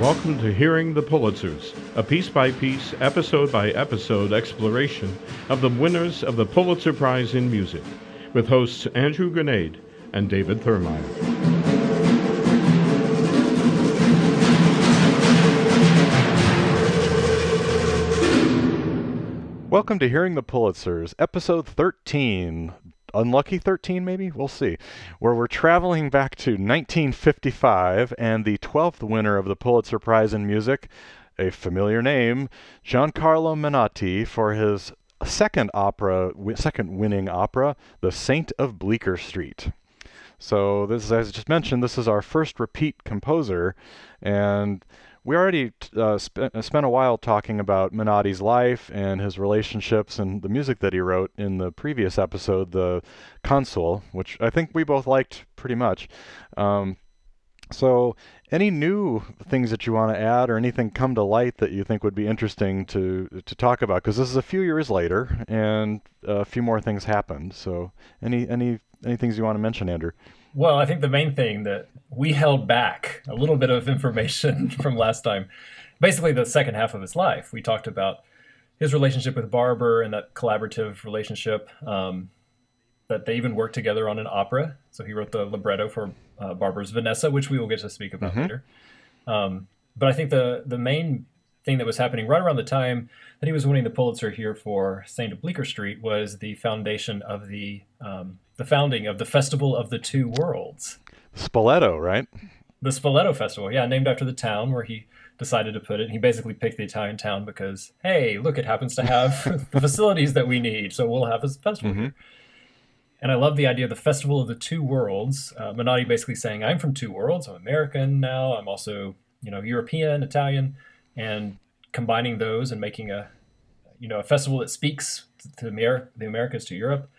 Welcome to Hearing the Pulitzers, a piece by piece, episode by episode exploration of the winners of the Pulitzer Prize in Music, with hosts Andrew Granade and David Thurmaier. Welcome to Hearing the Pulitzers, episode 13. Unlucky 13, maybe? We'll see. Where we're traveling back to 1955 and the 12th winner of the Pulitzer Prize in Music, a familiar name, Giancarlo Menotti, for his second opera, second winning opera, The Saint of Bleecker Street. So, this, as I just mentioned, this is our first repeat composer, and we already uh, spent, uh, spent a while talking about Menotti's life and his relationships and the music that he wrote in the previous episode, The Consul, which I think we both liked pretty much. Um, so, any new things that you want to add or anything come to light that you think would be interesting to to talk about? Because this is a few years later, and a few more things happened. So, any any any things you want to mention, Andrew? Well, I think the main thing that we held back a little bit of information from last time, basically the second half of his life. We talked about his relationship with Barber and that collaborative relationship. Um, that they even worked together on an opera. So he wrote the libretto for uh, Barber's Vanessa, which we will get to speak about mm-hmm. later. Um, but I think the the main thing that was happening right around the time that he was winning the Pulitzer here for Saint of Bleecker Street was the foundation of the um, the founding of the Festival of the Two Worlds. Spoleto, right? The Spoleto Festival, yeah, named after the town where he decided to put it. He basically picked the Italian town because, hey, look, it happens to have the facilities that we need, so we'll have a festival mm-hmm. here. And I love the idea of the Festival of the Two Worlds. Uh, Menotti basically saying, I'm from two worlds. I'm American now. I'm also, you know, European, Italian, and combining those and making a, you know, a festival that speaks to the, Amer- the Americas to Europe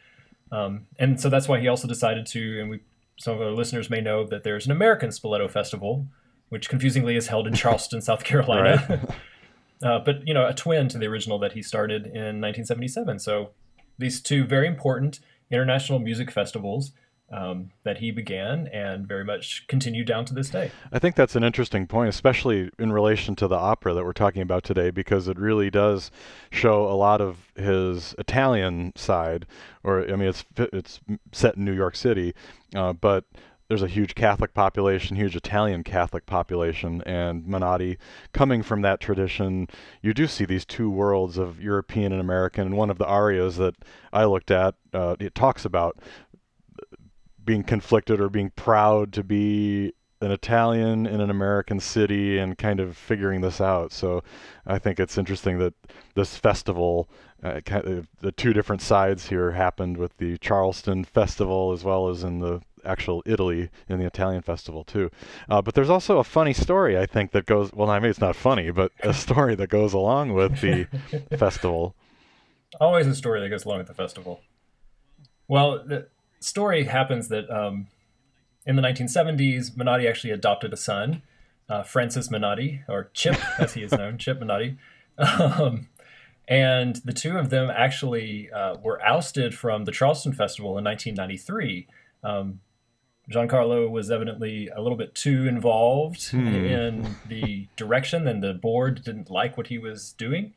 um, and so that's why he also decided to, and we, some of our listeners may know that there's an American Spoleto Festival, which confusingly is held in Charleston, South Carolina. uh, but, you know, a twin to the original that he started in 1977. So these two very important international music festivals um, that he began and very much continued down to this day. I think that's an interesting point, especially in relation to the opera that we're talking about today, because it really does show a lot of his Italian side. Or I mean, it's it's set in New York City, uh, but there's a huge Catholic population, huge Italian Catholic population, and Menotti coming from that tradition, you do see these two worlds of European and American. And one of the arias that I looked at, uh, it talks about being conflicted or being proud to be an Italian in an American city and kind of figuring this out. So I think it's interesting that this festival, uh, kind of the two different sides here happened with the Charleston festival as well as in the actual Italy in the Italian festival too. Uh, but there's also a funny story I think that goes. Well, I mean it's not funny, but a story that goes along with the festival. Always a story that goes along with the festival. Well, the, story happens that um, in the 1970s, Menotti actually adopted a son, uh, Francis Menotti, or Chip, as he is known, Chip Menotti. Um, and the two of them actually uh, were ousted from the Charleston Festival in 1993. Um, Giancarlo was evidently a little bit too involved hmm. in the direction, and the board didn't like what he was doing.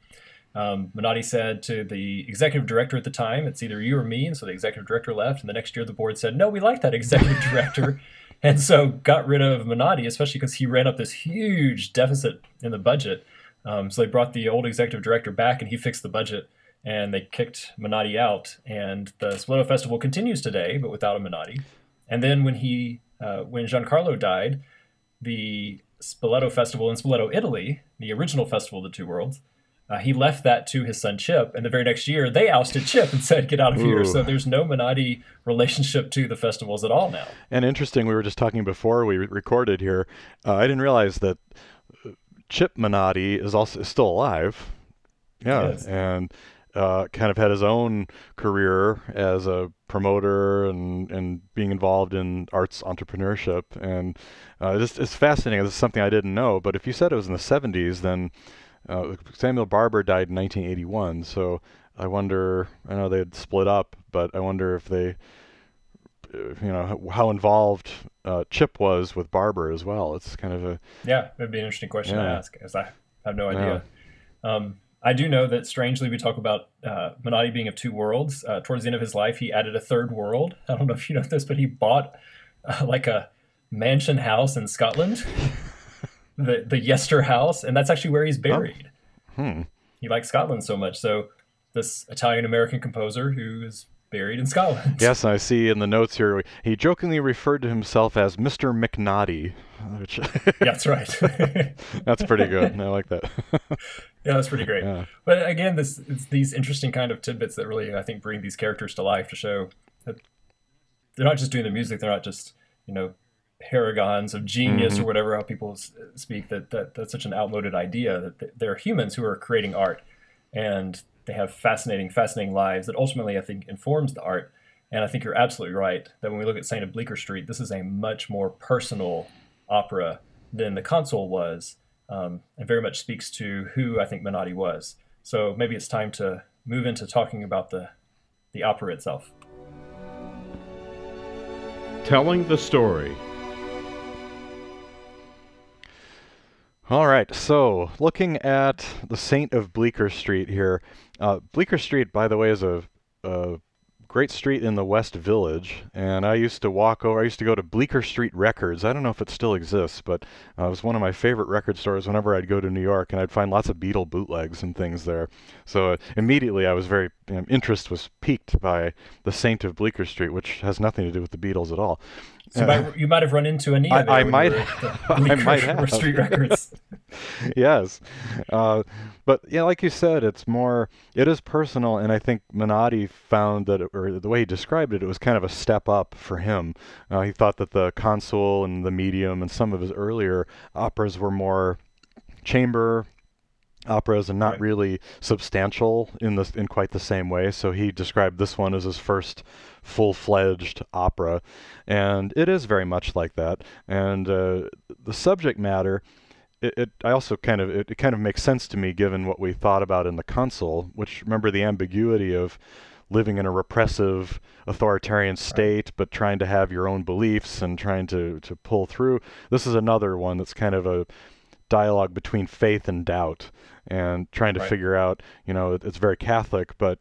Um, Menotti said to the executive director at the time, it's either you or me. And so the executive director left. And the next year, the board said, no, we like that executive director. and so got rid of Menotti, especially because he ran up this huge deficit in the budget. Um, so they brought the old executive director back and he fixed the budget and they kicked Menotti out. And the Spoleto Festival continues today, but without a Menotti. And then when he, uh, when Giancarlo died, the Spoleto Festival in Spoleto, Italy, the original festival of the two worlds, uh, he left that to his son Chip, and the very next year they ousted Chip and said, "Get out of Ooh. here." So there's no Menotti relationship to the festivals at all now. And interesting, we were just talking before we recorded here. Uh, I didn't realize that uh, Chip Menotti is also is still alive. Yeah, and uh, kind of had his own career as a promoter and, and being involved in arts entrepreneurship. And uh, it's, it's fascinating. This is something I didn't know. But if you said it was in the 70s, then uh, Samuel Barber died in 1981, so I wonder. I know they had split up, but I wonder if they you know how involved uh, Chip was with Barber as well. It's kind of a yeah, it'd be an interesting question yeah. to ask, as I have no idea. Yeah. Um, I do know that strangely we talk about uh, Menotti being of two worlds. Uh, towards the end of his life, he added a third world. I don't know if you know this, but he bought uh, like a mansion house in Scotland, the the Yester House, and that's actually where he's oh. buried. Oh. Hmm. He likes Scotland so much. So this Italian American composer who is buried in Scotland. Yes, I see in the notes here he jokingly referred to himself as Mr. McNaughty. Which that's right. that's pretty good. I like that. yeah, that's pretty great. Yeah. But again, this these interesting kind of tidbits that really I think bring these characters to life to show that they're not just doing the music. They're not just you know paragons of genius mm-hmm. or whatever how people speak. That, that that's such an outmoded idea that they're humans who are creating art and they have fascinating, fascinating lives that ultimately I think informs the art. And I think you're absolutely right that when we look at Saint of Bleecker Street, this is a much more personal opera than the Consul was, um, and very much speaks to who I think Menotti was. So maybe it's time to move into talking about the the opera itself. Telling the story. All right, so looking at the Saint of Bleecker Street here, uh, Bleecker Street, by the way, is a, a, great street in the West Village, and I used to walk over. I used to go to Bleecker Street Records. I don't know if it still exists, but uh, it was one of my favorite record stores. Whenever I'd go to New York, and I'd find lots of Beatle bootlegs and things there. So uh, immediately, I was very you know, interest was piqued by the Saint of Bleecker Street, which has nothing to do with the Beatles at all. So you, might, you might have run into Anina. I, I might. I might have. Street Records. yes, uh, but yeah, like you said, it's more. It is personal, and I think Menotti found that, it, or the way he described it, it was kind of a step up for him. Uh, he thought that the Consul and the Medium and some of his earlier operas were more chamber operas and not right. really substantial in this in quite the same way. So he described this one as his first full-fledged opera, and it is very much like that. And uh, the subject matter. It, it, I also kind of it, it kind of makes sense to me given what we thought about in the Consul, which remember the ambiguity of living in a repressive authoritarian state but trying to have your own beliefs and trying to to pull through this is another one that's kind of a dialogue between faith and doubt and trying to right. figure out, you know, it's very Catholic, but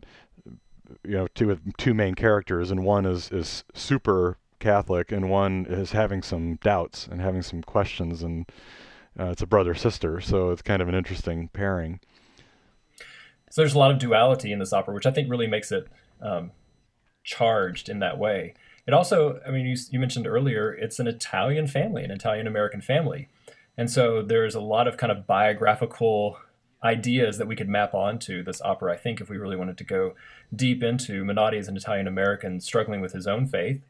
you know, two two main characters, and one is is super Catholic, and one is having some doubts and having some questions, and uh, it's a brother sister, so it's kind of an interesting pairing. So there's a lot of duality in this opera, which I think really makes it um, charged in that way. It also, I mean, you, you mentioned earlier, it's an Italian family, an Italian American family. And so there's a lot of kind of biographical ideas that we could map onto this opera, I think, if we really wanted to go deep into Menotti as an Italian American struggling with his own faith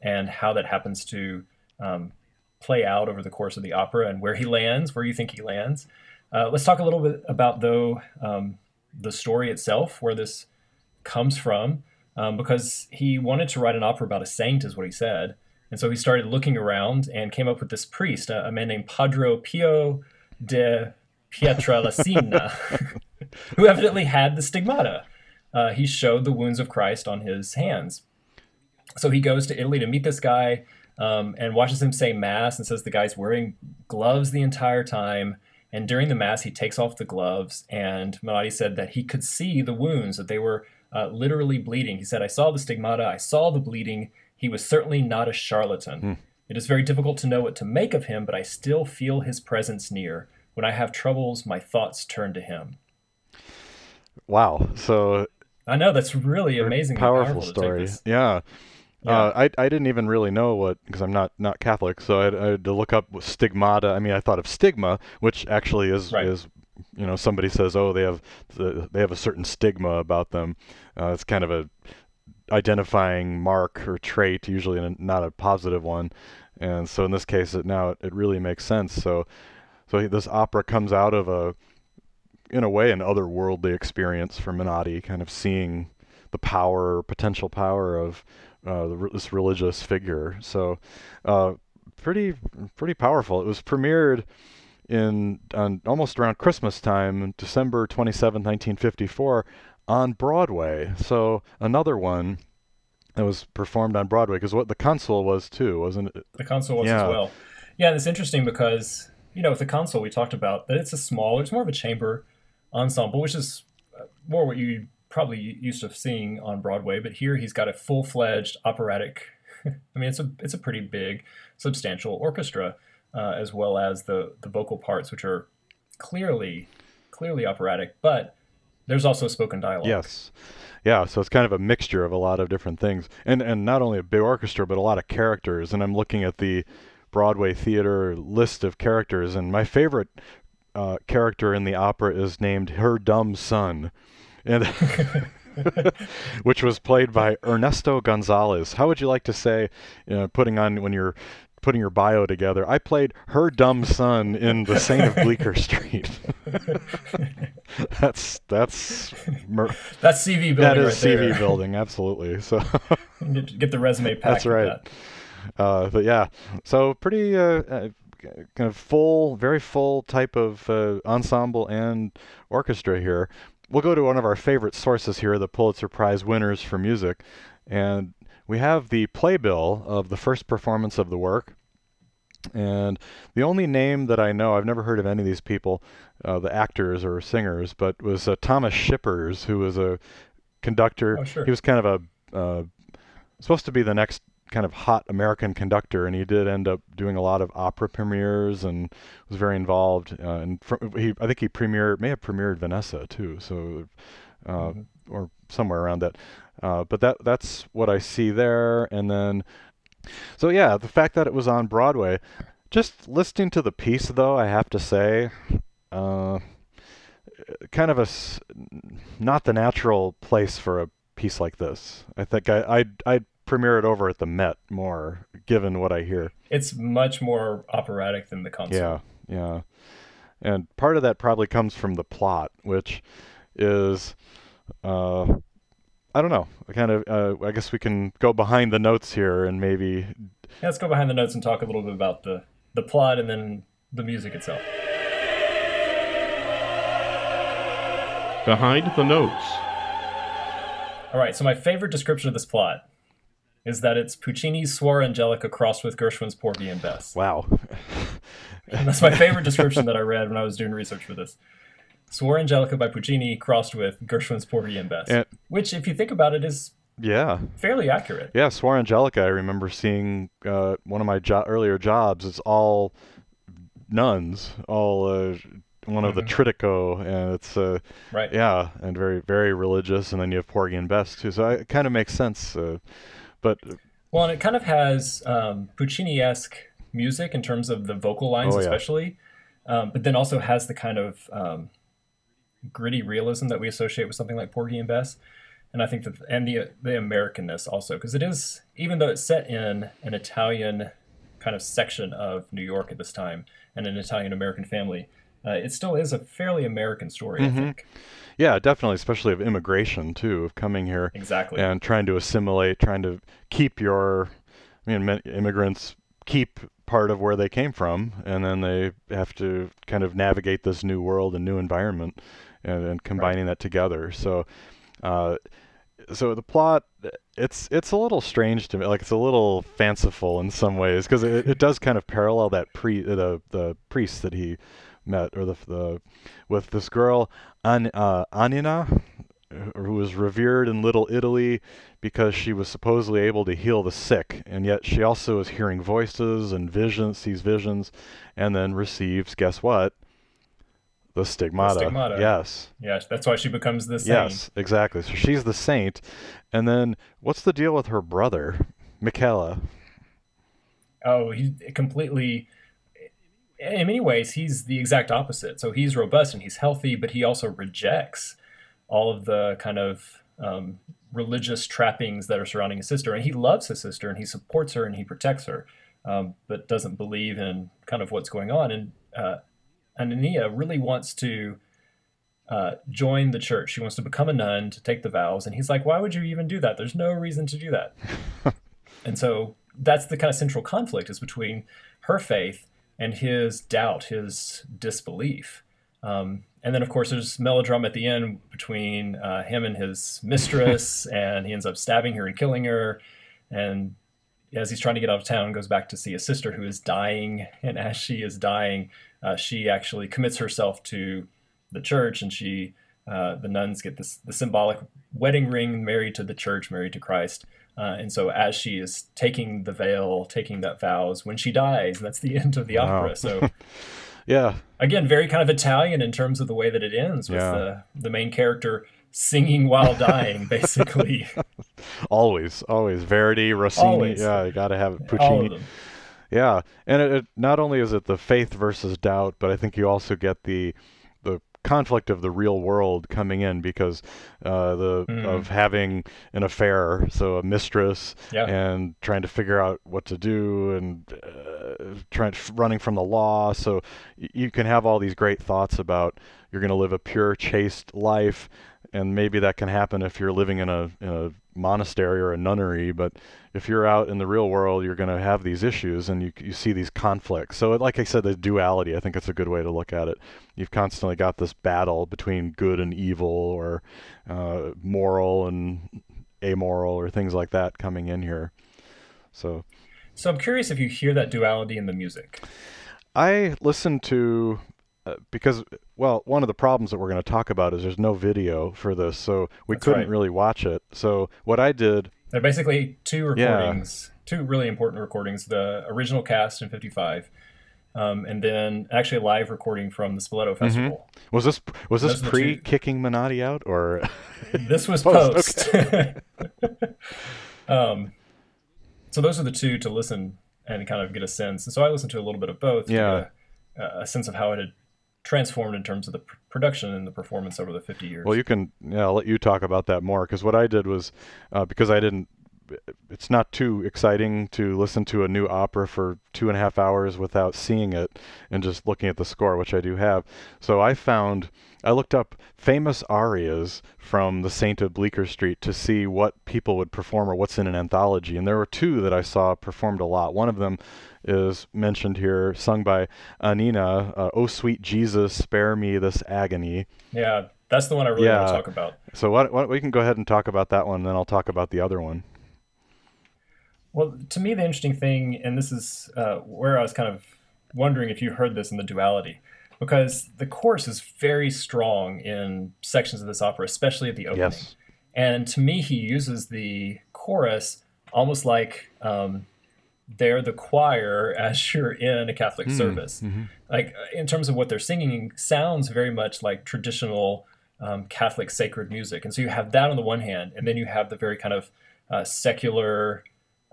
and how that happens to um, play out over the course of the opera and where he lands, where you think he lands. Uh, let's talk a little bit about, though, um, the story itself, where this comes from, um, because he wanted to write an opera about a saint, is what he said. And so he started looking around and came up with this priest, a, a man named Padre Pio de Pietrelcina, who evidently had the stigmata. Uh, he showed the wounds of Christ on his hands. So he goes to Italy to meet this guy um, and watches him say Mass and says the guy's wearing gloves the entire time. And during the Mass, he takes off the gloves. And Menotti said that he could see the wounds, that they were uh, literally bleeding. He said, I saw the stigmata, I saw the bleeding. He was certainly not a charlatan. Hmm. It is very difficult to know what to make of him, but I still feel his presence near. When I have troubles, my thoughts turn to him. Wow. So I know that's really amazing. Powerful, story. Yeah. Yeah. Uh, I I didn't even really know what because I'm not not Catholic, so I had, I had, to look up stigmata. I mean, I thought of stigma, which actually is right. is you know somebody says oh they have the, they have a certain stigma about them. Uh, it's kind of a identifying mark or trait, usually a, not a positive one. And so in this case, it now it, it really makes sense. So so this opera comes out of a, in a way, an otherworldly experience for Menotti, kind of seeing the power, potential power of uh, this religious figure. So, uh, pretty, pretty powerful. It was premiered in on almost around Christmas time, December 27, 1954, on Broadway. So another one that was performed on Broadway because what the Consul was too, wasn't it? The Consul was Yeah. as well. Yeah, and it's interesting because you know with the Consul, we talked about that it's a small, it's more of a chamber ensemble, which is uh, more what you probably used to seeing on Broadway. But here he's got a full fledged operatic. I mean, it's a it's a pretty big, substantial orchestra, uh, as well as the the vocal parts, which are clearly clearly operatic, but there's also spoken dialogue. Yes. Yeah, so it's kind of a mixture of a lot of different things. And and not only a big orchestra, but a lot of characters. And I'm looking at the Broadway theater list of characters, and my favorite uh, character in the opera is named Her Dumb Son. And which was played by Ernesto Gonzalez. How would you like to say, you know, putting on when you're putting your bio together? I played her dumb son in The Saint of Bleecker Street. that's that's mer- That's CV building that is right CV there. building, absolutely. So Get, get the resume packed. that's right. that. Uh, but yeah, so pretty uh, uh, kind of full, very full type of uh, ensemble and orchestra here. We'll go to one of our favorite sources here, the Pulitzer Prize winners for music, and we have the playbill of the first performance of the work. And the only name that I know, I've never heard of any of these people, uh, the actors or singers, but was uh, Thomas Schippers, who was a conductor. Oh, sure. He was kind of a uh, supposed to be the next kind of hot American conductor, and he did end up doing a lot of opera premieres and was very involved. Uh, and fr- he, I think he premiered, may have premiered Vanessa too, so uh, Mhm. or somewhere around that. Uh, but that that's what I see there, and then so yeah, the fact that it was on Broadway. Just listening to the piece, though, I have to say, uh, kind of a not the natural place for a piece like this. I think I I'd, I'd premiere it over at the Met more, given what I hear. It's much more operatic than the concert. Yeah, yeah. And part of that probably comes from the plot, which is, uh, I don't know. I kind of, uh, I guess we can go behind the notes here and maybe, Yeah, let's go behind the notes and talk a little bit about the the plot and then the music itself. Behind the Notes. All right, so my favorite description of this plot is that it's Puccini's Suor Angelica crossed with Gershwin's Porgy and Bess. wow. And that's my favorite description that I read when I was doing research for this. Suor Angelica by Puccini crossed with Gershwin's Porgy and Bess, And- which, if you think about it, is yeah. fairly accurate. Yeah, Suor Angelica, I remember seeing uh, one of my jo- earlier jobs. It's all nuns, all uh, one of the Mhm. Trittico, and it's uh, Right. yeah, and very very religious. And then you have Porgy and Bess too, so it kind of makes sense. Uh, but Well, and it kind of has um, Puccini-esque music in terms of the vocal lines, Oh, yeah. especially, um, but then also has the kind of um, gritty realism that we associate with something like Porgy and Bess. And I think that, and the the Americanness also, because it is, even though it's set in an Italian kind of section of New York at this time and an Italian American family, uh, it still is a fairly American story. Mhm. I think yeah, definitely, especially of immigration too, of coming here exactly. and trying to assimilate, trying to keep your. I mean, immigrants keep part of where they came from, and then they have to kind of navigate this new world and new environment, and, and combining that together. So, uh, so the plot, it's it's a little strange to me. Like it's a little fanciful in some ways because it, it does kind of parallel that pre the the priest that he met or the the with this girl An, uh, Anina who was revered in Little Italy because she was supposedly able to heal the sick, and yet she also is hearing voices and visions, sees visions, and then receives, guess what? The stigmata. stigmata. Yes. yeah, that's why she becomes the saint. Yes, exactly. So she's the saint. And then what's the deal with her brother, Michele? Oh, he completely. In many ways, he's the exact opposite. So he's robust and he's healthy, but he also rejects all of the kind of um, religious trappings that are surrounding his sister. And he loves his sister and he supports her and he protects her, um, but doesn't believe in kind of what's going on. And uh, Anania really wants to uh, join the church. She wants to become a nun to take the vows. And he's like, why would you even do that? There's no reason to do that. and so that's the kind of central conflict is between her faith and his doubt, his disbelief. Um, and then, of course, there's melodrama at the end between uh, him and his mistress, and he ends up stabbing her and killing her. And as he's trying to get out of town, goes back to see a sister who is dying. And as she is dying, uh, she actually commits herself to the church, and she, uh, the nuns get this the symbolic wedding ring, married to the church, married to Christ. Uh, and so, as she is taking the veil, taking that vows, when she dies, that's the end of the wow. opera. So. Yeah. Again, very kind of Italian in terms of the way that it ends with yeah. the the main character singing while dying, basically. always, always Verdi, Rossini. Always. Yeah, you got to have it. Puccini. Yeah, and it, it, not only is it the faith versus doubt, but I think you also get the conflict of the real world coming in because uh, the mm. of having an affair, so a mistress, yeah. and trying to figure out what to do and uh, trying running from the law. So y- you can have all these great thoughts about you're going to live a pure, chaste life, and maybe that can happen if you're living in a, in a monastery or a nunnery, but if you're out in the real world, you're going to have these issues and you, you see these conflicts. So, like I said, the duality, I think it's a good way to look at it. You've constantly got this battle between good and evil or uh, moral and amoral or things like that coming in here. So, so I'm curious if you hear that duality in the music. I listen to uh, because well, one of the problems that we're going to talk about is there's no video for this, so we That's couldn't right. really watch it. So what I did, they're basically two recordings, yeah. two really important recordings: the original cast in '55, um, and then actually a live recording from the Spoleto mm-hmm. Festival. Mm-hmm. Was this was this pre kicking Menotti out or? this was post. Okay. um, so those are the two to listen and kind of get a sense. And so I listened to a little bit of both. Yeah. A, a sense of how it had transformed in terms of the pr- production and the performance over the 50 years. Well, you can, yeah, I'll let you talk about that more because what I did was uh, because I didn't. It's not too exciting to listen to a new opera for two and a half hours without seeing it and just looking at the score, which I do have. So I found, I looked up famous arias from the Saint of Bleecker Street to see what people would perform or what's in an anthology. And there were two that I saw performed a lot. One of them is mentioned here, sung by Anina, Uh, oh, sweet Jesus, spare me this agony. Yeah, that's the one I really yeah. want to talk about. So what, what, we can go ahead and talk about that one, and then I'll talk about the other one. Well, to me, the interesting thing, and this is uh, where I was kind of wondering if you heard this in the duality, because the chorus is very strong in sections of this opera, especially at the opening. Yes. And to me, he uses the chorus almost like um, they're the choir as you're in a Catholic mm, service. Mm-hmm. Like in terms of what they're singing, sounds very much like traditional um, Catholic sacred music. And so you have that on the one hand, and then you have the very kind of uh, secular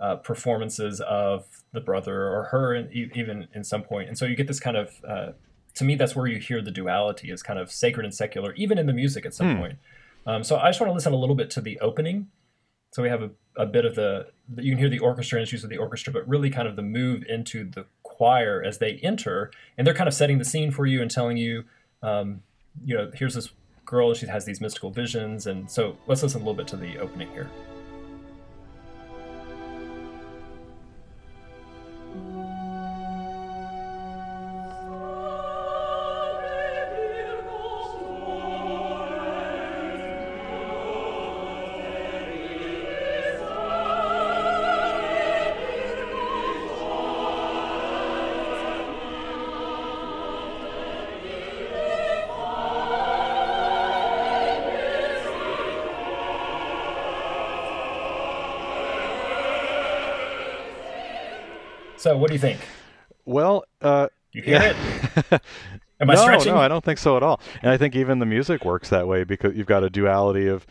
uh, performances of the brother or her, in, even in some point. And so you get this kind of, uh, to me, that's where you hear the duality is kind of sacred and secular, even in the music at some mm. point. Um, so I just want to listen a little bit to the opening so we have a, a bit of the, you can hear the orchestra and use of the orchestra, but really kind of the move into the choir as they enter, and they're kind of setting the scene for you and telling you, um, you know, here's this girl, she has these mystical visions, and so let's listen a little bit to the opening here. So, what do you think? Well, uh, you hear yeah. it? Am I no, stretching? No, I don't think so at all. And I think even the music works that way because you've got a duality of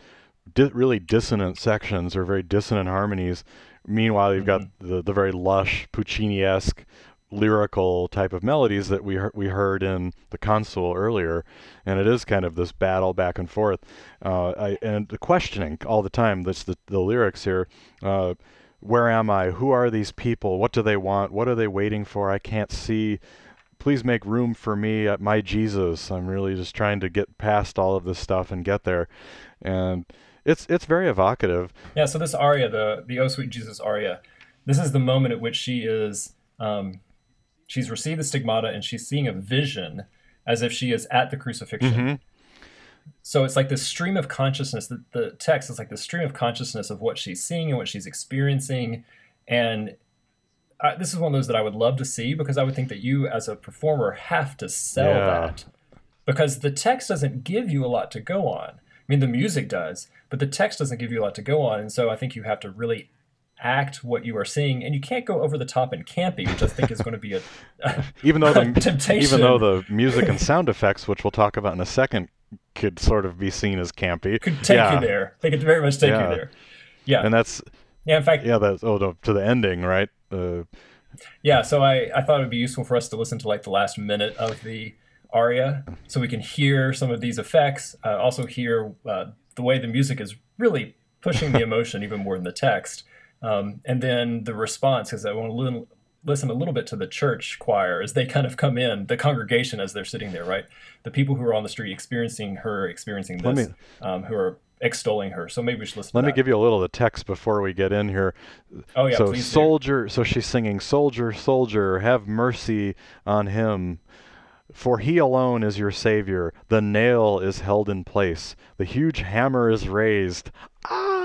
di- really dissonant sections or very dissonant harmonies. Meanwhile, you've mm-hmm. got the, the very lush Puccini-esque lyrical type of melodies that we he- we heard in the Consul earlier, and it is kind of this battle back and forth, uh, I, and the questioning all the time. That's the the lyrics here. Uh, where am I? Who are these people? What do they want? What are they waiting for? I can't see. Please make room for me at my Jesus. I'm really just trying to get past all of this stuff and get there. And it's it's very evocative. Yeah, so this aria, the the Oh Sweet Jesus aria, this is the moment at which she is um, she's received the stigmata and she's seeing a vision as if she is at the crucifixion. Mm-hmm. So it's like this stream of consciousness. The, the text is like the stream of consciousness of what she's seeing and what she's experiencing. And I, this is one of those that I would love to see because I would think that you, as a performer, have to sell Yeah. that because the text doesn't give you a lot to go on. I mean, the music does, but the text doesn't give you a lot to go on. And so I think you have to really act what you are seeing, and you can't go over the top and campy, which I think is going to be a, even though the temptation. even though the music and sound effects, which we'll talk about in a second, could sort of be seen as campy. could take yeah. you there. They could very much take Yeah. you there. Yeah, And that's yeah. In fact, yeah, that's oh no, to the ending, right? Uh, Yeah, so I, I thought it would be useful for us to listen to like the last minute of the aria so we can hear some of these effects. Uh, also, hear uh, the way the music is really pushing the emotion even more than the text. Um, and then the response, because I want to listen a little bit to the church choir as they kind of come in, the congregation as they're sitting there, right? The people who are on the street experiencing her, experiencing this, me- um, who are extolling her. So maybe we should listen let me give you a little of the text before we get in here. Oh, yeah, so please do. soldier, so she's singing, "Soldier, soldier, have mercy on him." For he alone is your savior. The nail is held in place. The huge hammer is raised. Ah!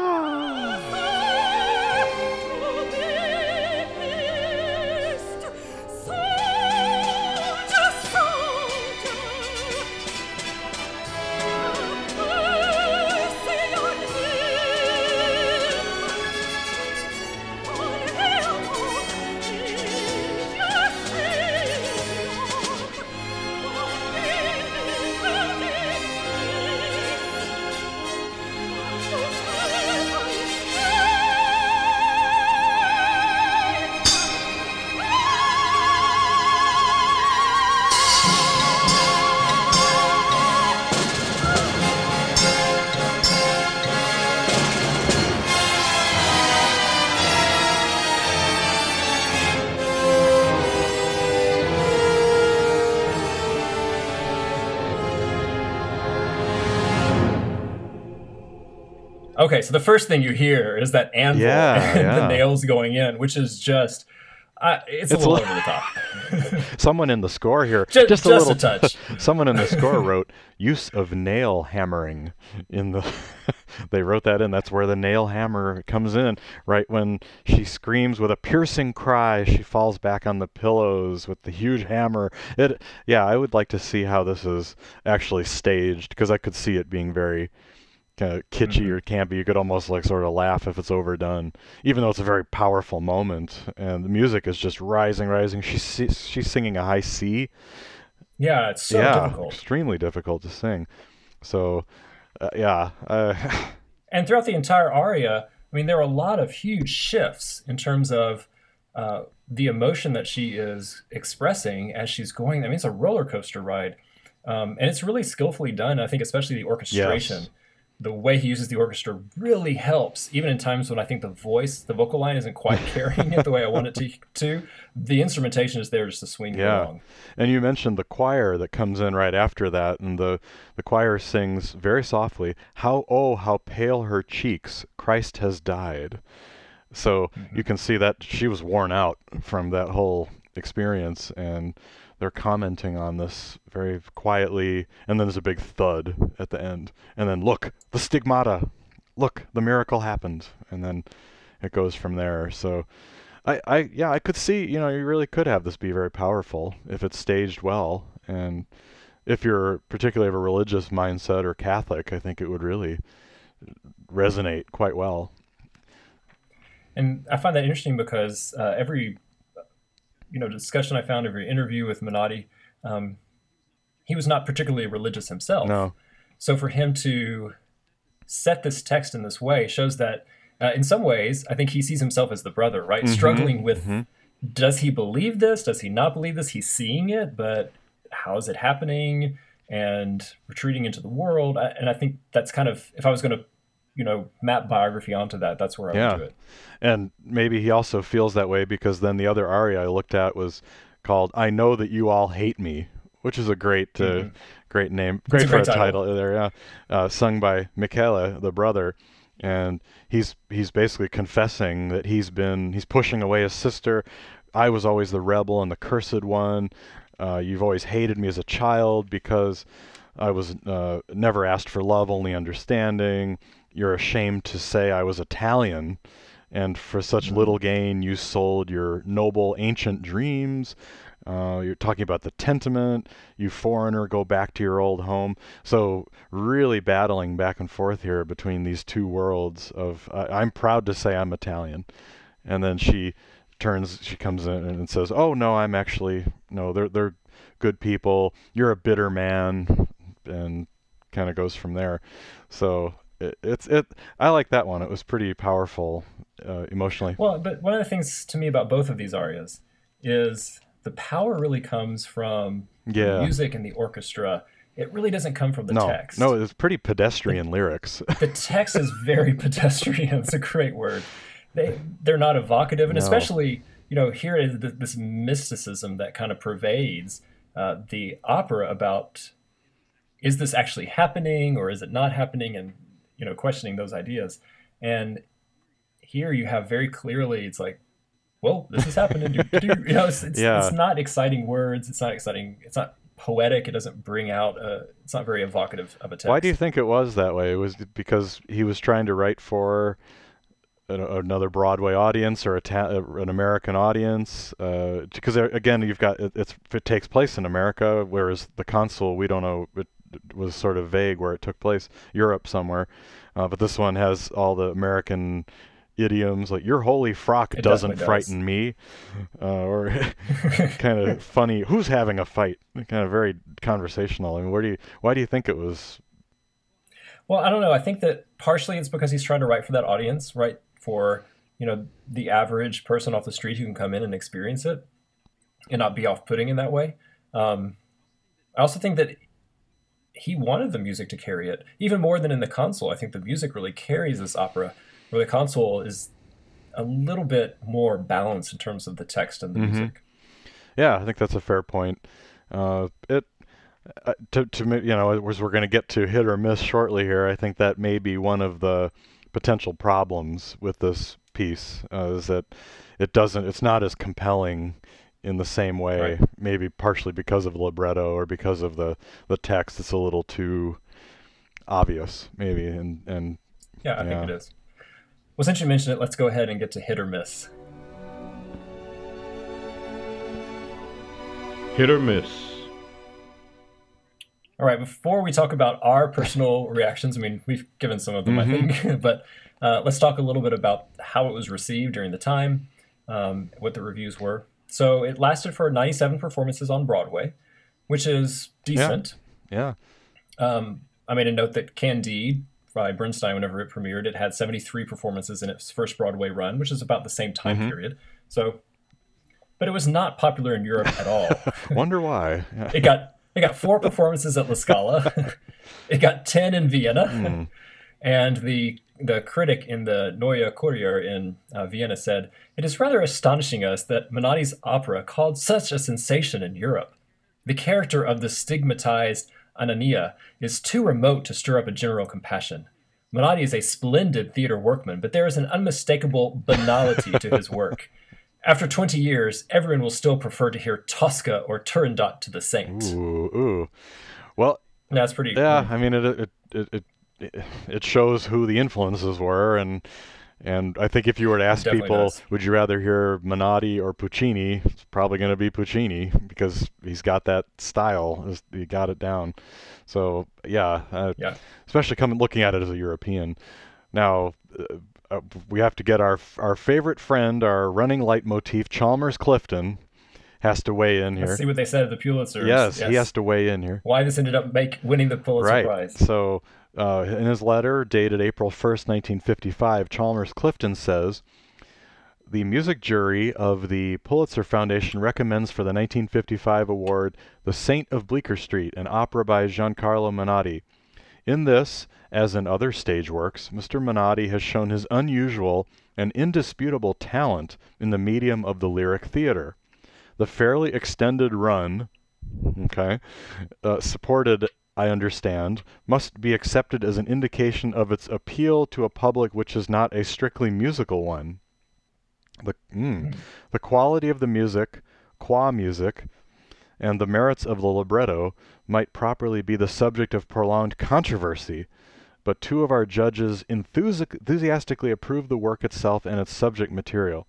Okay, so the first thing you hear is that anvil Yeah, and yeah. the nails going in, which is just uh, it's, It's a little li- over the top. Someone in the score here, Ju- just, a just a little touch. someone in the score wrote use of nail hammering in the. they wrote that in. That's where the nail hammer comes in. Right when she screams with a piercing cry, she falls back on the pillows with the huge hammer. It. Yeah, I would like to see how this is actually staged because I could see it being very. Kind of kitschy Mm-hmm. or campy. You could almost like sort of laugh if it's overdone, even though it's a very powerful moment. And the music is just rising, rising. She's she's singing a high C, yeah, it's so yeah, difficult. extremely difficult to sing. So, uh, yeah, uh, And throughout the entire aria, I mean, there are a lot of huge shifts in terms of uh, the emotion that she is expressing as she's going. I mean, it's a roller coaster ride, um, and it's really skillfully done. I think, especially the orchestration. Yes. The way he uses the orchestra really helps, even in times when I think the voice, the vocal line, isn't quite carrying it the way I want it to. to. The instrumentation is there just to swing yeah. along. And you mentioned the choir that comes in right after that, and the the choir sings very softly, "How oh how pale her cheeks! Christ has died." So Mm-hmm. you can see that she was worn out from that whole experience, and they're commenting on this very quietly. And then there's a big thud at the end, and then look, the stigmata, look, the miracle happened, and then it goes from there. So. I, I yeah I could see you know you really could have this be very powerful if it's staged well and if you're particularly of a religious mindset or Catholic I think it would really resonate quite well And I find that interesting because uh, every you know discussion I found, of your interview with Menotti, um, he was not particularly religious himself. no So for him to set this text in this way shows that, uh, in some ways, I think he sees himself as the brother, right? Struggling with does he believe this? Does he not believe this? He's seeing it, but how is it happening? And retreating into the world. I, and I think that's kind of, if I was going to, you know, map biography onto that, that's where I Yeah. would do it. and maybe he also feels that way because then the other aria I looked at was called I know that you all hate me which is a great uh, great name great Mm-hmm. for a title. title there yeah uh, sung by Michele the brother and he's he's basically confessing that he's been he's pushing away his sister I was always the rebel and the cursed one Uh, you've always hated me as a child because I was uh, never asked for love, only understanding. You're ashamed to say I was Italian, and for such Mm-hmm. little gain you sold your noble ancient dreams. Uh, you're talking about the Tentament. You foreigner, go back to your old home. So really battling back and forth here between these two worlds. Of uh, I'm proud to say I'm Italian, and then she turns, she comes in and says, "Oh no, I'm actually no. They're they're good people. You're a bitter man," and kind of goes from there. So it, it's it. I like that one. It was pretty powerful uh, emotionally. Well, but one of the things to me about both of these arias is the power really comes from Yeah. the music and the orchestra. It really doesn't come from the no, text. no, it's pretty pedestrian lyrics. the text is very pedestrian. It's a great word. They they're not evocative, and No. especially you know here is th- this mysticism that kind of pervades uh, the opera about is this actually happening or is it not happening, and you know questioning those ideas. And here you have very clearly it's like, well, this is happening. You know, it's, it's, Yeah. it's not exciting words. It's not exciting. It's not poetic. It doesn't bring out. A, it's not very evocative of a text. Why do you think it was that way? It was because he was trying to write for an, another Broadway audience or a ta- uh, an American audience? Uh, because there, again, you've got it, it's it takes place in America, whereas the consul we don't know. It was sort of vague where it took place, Europe somewhere. Uh, but this one has all the American idioms like "your holy frock It doesn't definitely does. frighten me," uh, or kind of funny. Who's having a fight? Kind of very conversational. I mean, where do you? Why do you think it was? Well, I don't know. I think that partially it's because he's trying to write for that audience, right? For you know the average person off the street who can come in and experience it, and not be off-putting in that way. Um, I also think that he wanted the music to carry it even more than in the Consul. I think the music really carries this opera, where the Consul is a little bit more balanced in terms of the text and the Mhm. music. Yeah, I think that's a fair point. Uh, it uh, to to you know as we're going to get to hit or miss shortly here. I think that may be one of the potential problems with this piece uh, is that it doesn't. It's not as compelling in the same way. Right. Maybe partially because of the libretto or because of the the text. It's a little too obvious, maybe, and and Yeah, I Yeah. think it is. Well, since you mentioned it, let's go ahead and get to hit or miss. Hit or miss. All right, before we talk about our personal reactions, I mean, we've given some of them, I think, but uh, let's talk a little bit about how it was received during the time, um, what the reviews were. So it lasted for 97 performances on Broadway, which is decent. yeah. Um, I made a note that Candide by Bernstein, whenever it premiered, it had 73 performances in its first Broadway run, which is about the same time Mhm. period. So, but it was not popular in Europe at all. Wonder why. Yeah. It got it got four performances at La Scala. it got ten in Vienna, Hmm. and the the critic in the Neue Courier in uh, Vienna said, "It is rather astonishing us that Menotti's opera caused such a sensation in Europe. The character of the stigmatized Anania is too remote to stir up a general compassion." Menotti is a splendid theater workman, but there is an unmistakable banality to his work. After 20 years, everyone will still prefer to hear Tosca or Turandot to the Saint. Ooh, ooh. Well, That's pretty. Yeah, I mean it it it it it shows who the influences were and and I think if you were to ask people, does. would you rather hear Menotti or Puccini? It's probably going to be Puccini because he's got that style. He got it down. So yeah, uh, Yeah. especially coming looking at it as a European. Now uh, uh, we have to get our our favorite friend, our running leitmotif, Chalmers Clifton, has to weigh in here. Let's see what they said at the Pulitzers. Yes, he has to weigh in here. Why this ended up make winning the Pulitzer Right. Prize. So, uh, in his letter dated April 1st, 1955, Chalmers Clifton says The music jury of the Pulitzer Foundation recommends for the 1955 award The Saint of Bleecker Street, an opera by Giancarlo Menotti. In this, as in other stage works, Mr. Menotti has shown his unusual and indisputable talent in the medium of the lyric theater. The fairly extended run, okay, uh, supported, I understand, must be accepted as an indication of its appeal to a public which is not a strictly musical one. The, mm, the quality of the music, qua music, and the merits of the libretto might properly be the subject of prolonged controversy, but two of our judges enthusiastically approved the work itself and its subject material.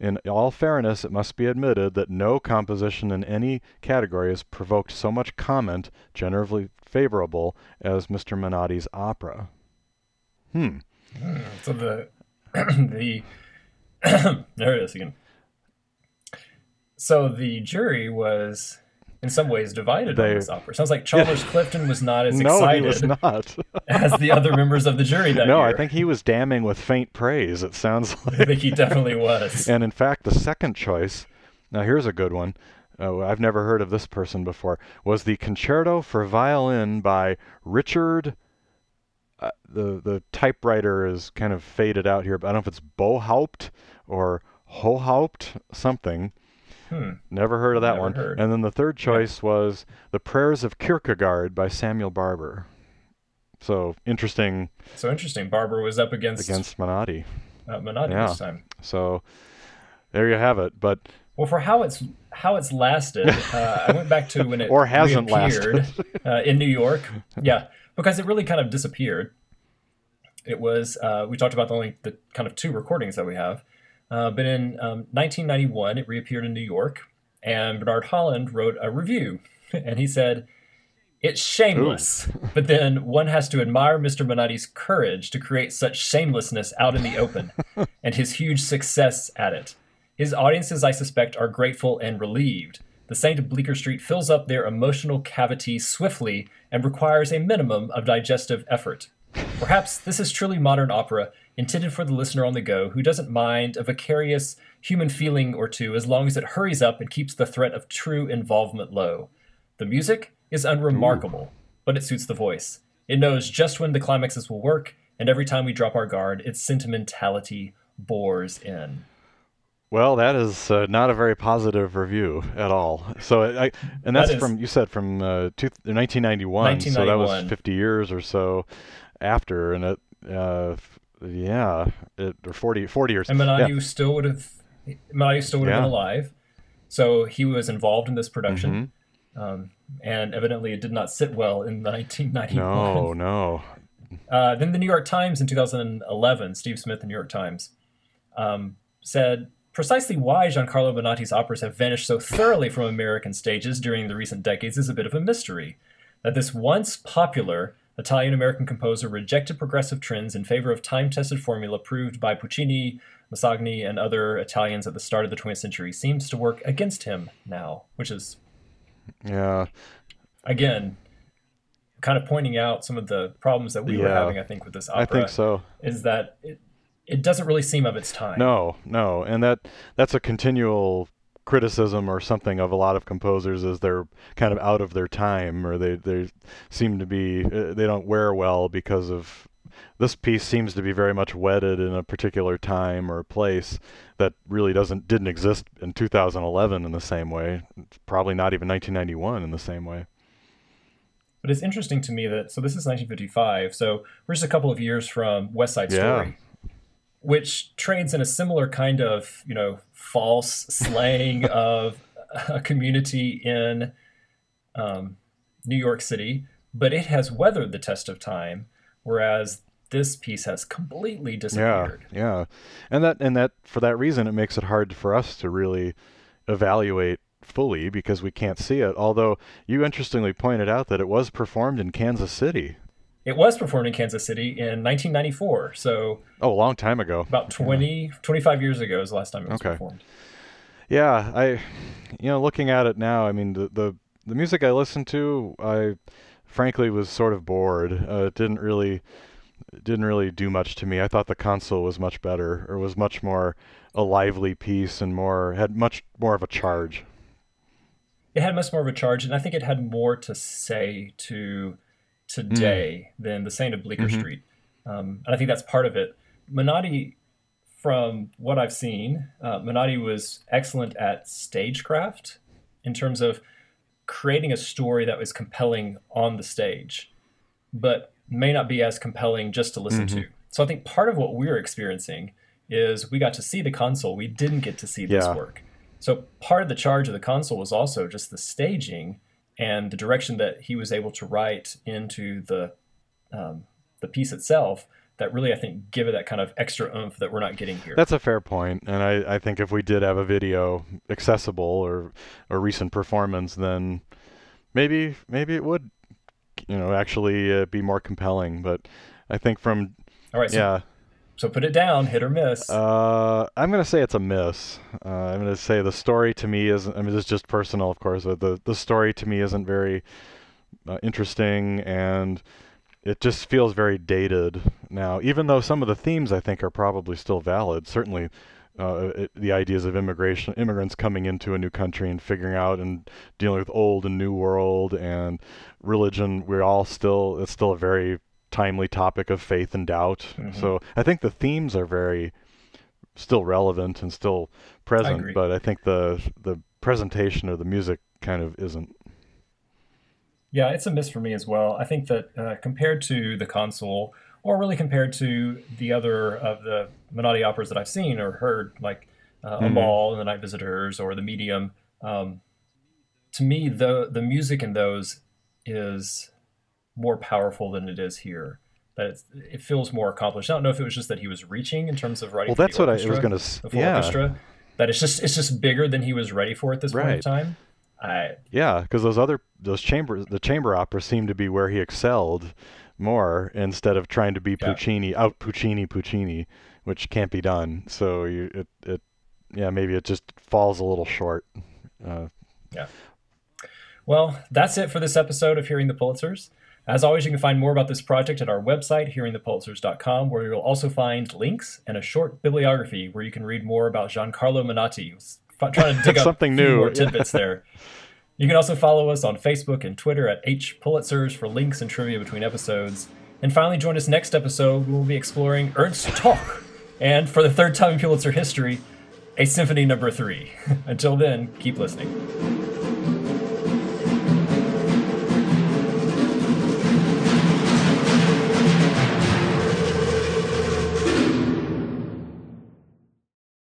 In all fairness, it must be admitted that no composition in any category has provoked so much comment, generally favorable, as Mr. Menotti's opera. Hmm. So the the there it is again. So the jury was in some ways divided They- on this opera. Sounds like Chalmers Clifton was not as no, excited he was not. as the other members of the jury that no, year. I think he was damning with faint praise. It sounds like. I think he definitely was. And in fact, the second choice, now here's a good one. Uh, I've never heard of this person before. Was the Concerto for Violin by Richard. Uh, the the typewriter is kind of faded out here, but I don't know if it's Bohaupt or Hohaupt something. Hmm. Never heard of that Never one. heard. And then the third choice was The Prayers of Kierkegaard by Samuel Barber. So interesting So interesting. Barber was up against, against Menotti. uh, Menotti Yeah. this time. So there you have it. But Well, for how it's how it's lasted, uh, I went back to when it Or hasn't lasted uh, in New York. Yeah, because it really kind of disappeared. It was uh, we talked about the only the kind of two recordings that we have, uh, but in um, 1991 it reappeared in New York, and Bernard Holland wrote a review, and he said. It's shameless, but then one has to admire Mr. Menotti's courage to create such shamelessness out in the open, and his huge success at it. His audiences, I suspect, are grateful and relieved. The Saint of Bleecker Street fills up their emotional cavity swiftly and requires a minimum of digestive effort. Perhaps this is truly modern opera, intended for the listener on the go who doesn't mind a vicarious human feeling or two as long as it hurries up and keeps the threat of true involvement low. The music is unremarkable, but it suits the voice. It knows just when the climaxes will work, and every time we drop our guard, its sentimentality bores in. Well, that is uh, not a very positive review at all. So, I, and That that's from you said from uh, two, 1991, So that was 50 years or so after, and it, uh, yeah, it, or 40, 40 years. And Yeah. Still would have Menotti still would have been alive, so he was involved in this production, Mm-hmm. um, and evidently it did not sit well in 1991. No, no. Uh, then the New York Times in 2011, Steve Smith, the New York Times, um, said precisely why Giancarlo Menotti's operas have vanished so thoroughly from American stages during the recent decades is a bit of a mystery. That this once popular Italian American composer rejected progressive trends in favor of time tested formula proved by Puccini, Mascagni, and other Italians at the start of the 20th century seems to work against him now, which is Yeah, again kind of pointing out some of the problems that we were having i think with this opera I think so. is that it, it doesn't really seem of its time. No, no, and that that's a continual criticism or something of a lot of composers is they're kind of out of their time or they they seem to be uh, they don't wear well because of this piece seems to be very much wedded in a particular time or place that really doesn't didn't exist in 2011 in the same way It's probably not even 1991 in the same way but it's interesting to me that so this is 1955 so we're just a couple of years from west side Yeah. story which trades in a similar kind of you know false slang of a community in um, new york city but it has weathered the test of time whereas this piece has completely disappeared. Yeah, disappeared yeah, and that and that for that reason it makes it hard for us to really evaluate fully because we can't see it. Although you interestingly pointed out that it was performed in Kansas City. It was performed in Kansas City in 1994, so Oh, a long time ago. about 20, 25 years ago is the last time it was Okay. performed. Yeah, I, you know, looking at it now, I mean, the the, the music I listened to, I frankly was sort of bored. Uh, it didn't really it didn't really do much to me. I thought the Consul was much better, or was much more a lively piece and more had much more of a charge. It had much more of a charge, and I think it had more to say to today than the Saint of Bleecker Mhm. Street. Um, and I think that's part of it. Menotti, from what I've seen, uh, Menotti was excellent at stagecraft in terms of creating a story that was compelling on the stage, but may not be as compelling just to listen to. So I think part of what we're experiencing is we got to see the Consul. We didn't get to see this Yeah. work. So part of the charge of the Consul was also just the staging and the direction that he was able to write into the um, the piece itself that really I think give it that kind of extra oomph that we're not getting here. That's a fair point, and I, I think if we did have a video accessible or a recent performance, then maybe maybe it would, you know, actually uh, be more compelling. But I think from all right, so, yeah. So put it down, hit or miss. Uh, I'm gonna say it's a miss. Uh, I'm gonna say the story to me isn't. I mean, it's just personal, of course, but the the story to me isn't very uh, interesting and it just feels very dated now, even though some of the themes I think are probably still valid. Certainly, uh, it, the ideas of immigration, immigrants coming into a new country and figuring out and dealing with old and new world and religion. We're all still it's still a very timely topic of faith and doubt. Mm-hmm. So I think the themes are very still relevant and still present, I but I think the the presentation of the music kind of isn't. Yeah, it's a miss for me as well. I think that uh, compared to the Consul, or really compared to the other of the Menotti operas that I've seen or heard, like uh, mm-hmm. And the Night Visitors or The Medium, um, to me, the the music in those is more powerful than it is here. That it feels more accomplished. I don't know if it was just that he was reaching in terms of writing. Well, that's what I was going to. Yeah. orchestra. That it's just it's just bigger than he was ready for at this right. point in time. I, yeah, because those other those chambers, the chamber opera seemed to be where he excelled more instead of trying to be yeah. Puccini out Puccini Puccini, which can't be done. So you it it yeah maybe it just falls a little short. Uh, yeah. Well, that's it for this episode of Hearing the Pulitzers. As always, you can find more about this project at our website, hearingthepulitzers.com, where you'll also find links and a short bibliography where you can read more about Giancarlo Menotti, trying to dig up something new more tidbits there. You can also follow us on Facebook and Twitter at H Pulitzers for links and trivia between episodes. And finally, join us next episode. We'll be exploring Ernst Toch, and for the third time in Pulitzer history, a Symphony Number Three. Until then, keep listening.